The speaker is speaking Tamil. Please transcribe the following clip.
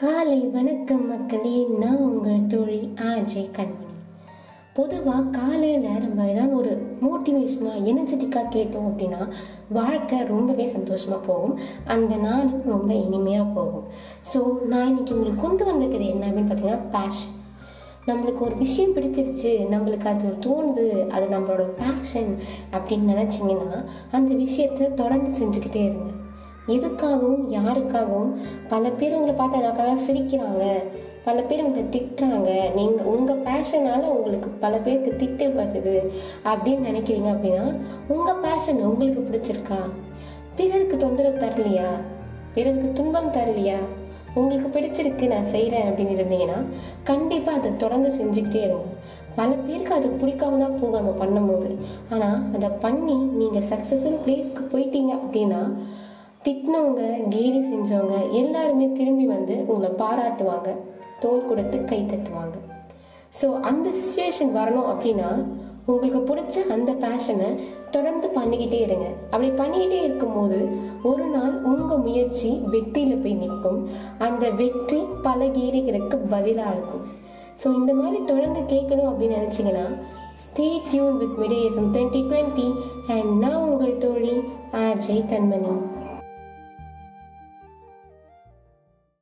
காலை வணக்கம் மக்களே நான் உங்கள் தோழி ஆஜய் கண்மணி. பொதுவாக காலையில் நம்ம ஏதாவது ஒரு மோட்டிவேஷனாக எனர்ஜெட்டிக்காக கேட்டோம் அப்படின்னா வாழ்க்கை ரொம்பவே சந்தோஷமாக போகும். அந்த நாளும் ரொம்ப இனிமையாக போகும். ஸோ நான் இன்னைக்கு உங்களுக்கு கொண்டு வந்திருக்கிறது என்ன அப்படின்னு பார்த்தீங்கன்னா பேஷன் நம்மளுக்கு ஒரு விஷயம் பிடிச்சிருச்சு நம்மளுக்கு அது தோணுது அது நம்மளோட பேஷன் அப்படின்னு நினச்சிங்கன்னா அந்த விஷயத்தை தொடர்ந்து செஞ்சுக்கிட்டே இருங்க. எதுக்காகவும் யாருக்காகவும் பல பேர் உங்களை பார்த்து எனக்காக சிரிக்கிறாங்க. பல பேர் உங்களை திட்டுறாங்க. நீங்கள் உங்கள் பேஷனால் உங்களுக்கு பல பேருக்கு திட்டு வருது. அப்படின்னு நினைக்கிறீங்க அப்படின்னா உங்கள் பேஷன் உங்களுக்கு பிடிச்சிருக்கா? பிறருக்கு தொந்தரவு தரலையா? பிறருக்கு துன்பம் தரலையா? உங்களுக்கு பிடிச்சிருக்கு நான் செய்கிறேன் அப்படின்னு இருந்தீங்கன்னா கண்டிப்பாக அதை தொடர்ந்து செஞ்சுக்கிட்டே இருங்க. பல பேருக்கு அது பிடிக்காம தான் போக நம்ம பண்ணும்போது. ஆனால் அதை பண்ணி நீங்கள் சக்ஸஸ்ஃபுல் பிளேஸ்க்கு போயிட்டீங்க அப்படின்னா திட்டினவங்க கேலி செஞ்சவங்க எல்லாருமே திரும்பி வந்து உங்களை பாராட்டுவாங்க. தோல் கொடுத்து கை தட்டுவாங்க. ஸோ அந்த சுச்சுவேஷன் வரணும் அப்படின்னா உங்களுக்கு பிடிச்ச அந்த பேஷனை தொடர்ந்து பண்ணிக்கிட்டே இருங்க. அப்படி பண்ணிக்கிட்டே இருக்கும்போது ஒரு நாள் உங்கள் முயற்சி வெற்றியில் போய் நிற்கும். அந்த வெற்றி பல கேலிகளுக்கு பதிலாக இருக்கும். ஸோ இந்த மாதிரி தொடர்ந்து கேட்கணும் அப்படின்னு நினச்சிங்கன்னா stay tuned with Midday FM twenty twenty and நான் உங்கள் தோழி ஆர் ஜெய் கண்மணி